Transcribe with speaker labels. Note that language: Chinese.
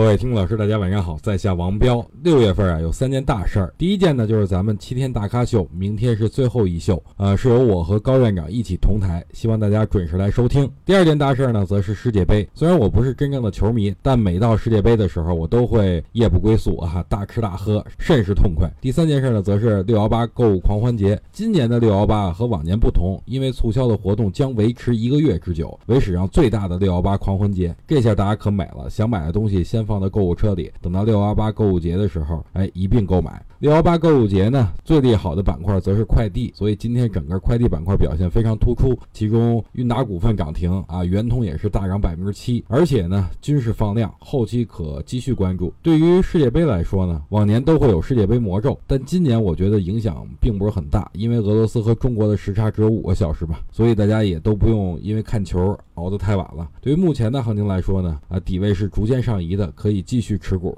Speaker 1: 各位听众老师，大家晚上好，在下王彪。六月份啊，有三件大事儿。第一件呢，就是咱们七天大咖秀，明天是最后一秀，呃，是由我和高院长一起同台，希望大家准时来收听。第二件大事儿呢，则是世界杯。虽然我不是真正的球迷，但每到世界杯的时候，我都会夜不归宿啊，大吃大喝，甚是痛快。第三件事呢，则是六幺八购物狂欢节。今年的六幺八和往年不同，因为促销的活动将维持一个月之久，为史上最大的六幺八狂欢节。这下大家可美了，想买的东西先。放到购物车里，等到六幺八购物节的时候，哎，一并购买。六幺八购物节呢，最利好的板块则是快递，所以今天整个快递板块表现非常突出。其中，韵达股份涨停啊，圆通也是大涨百分之七，而且呢，均是放量，后期可继续关注。对于世界杯来说呢，往年都会有世界杯魔咒，但今年我觉得影响并不是很大，因为俄罗斯和中国的时差只有五个小时吧，所以大家也都不用因为看球熬得太晚了。对于目前的行情来说呢，啊，底位是逐渐上移的，可以继续持股。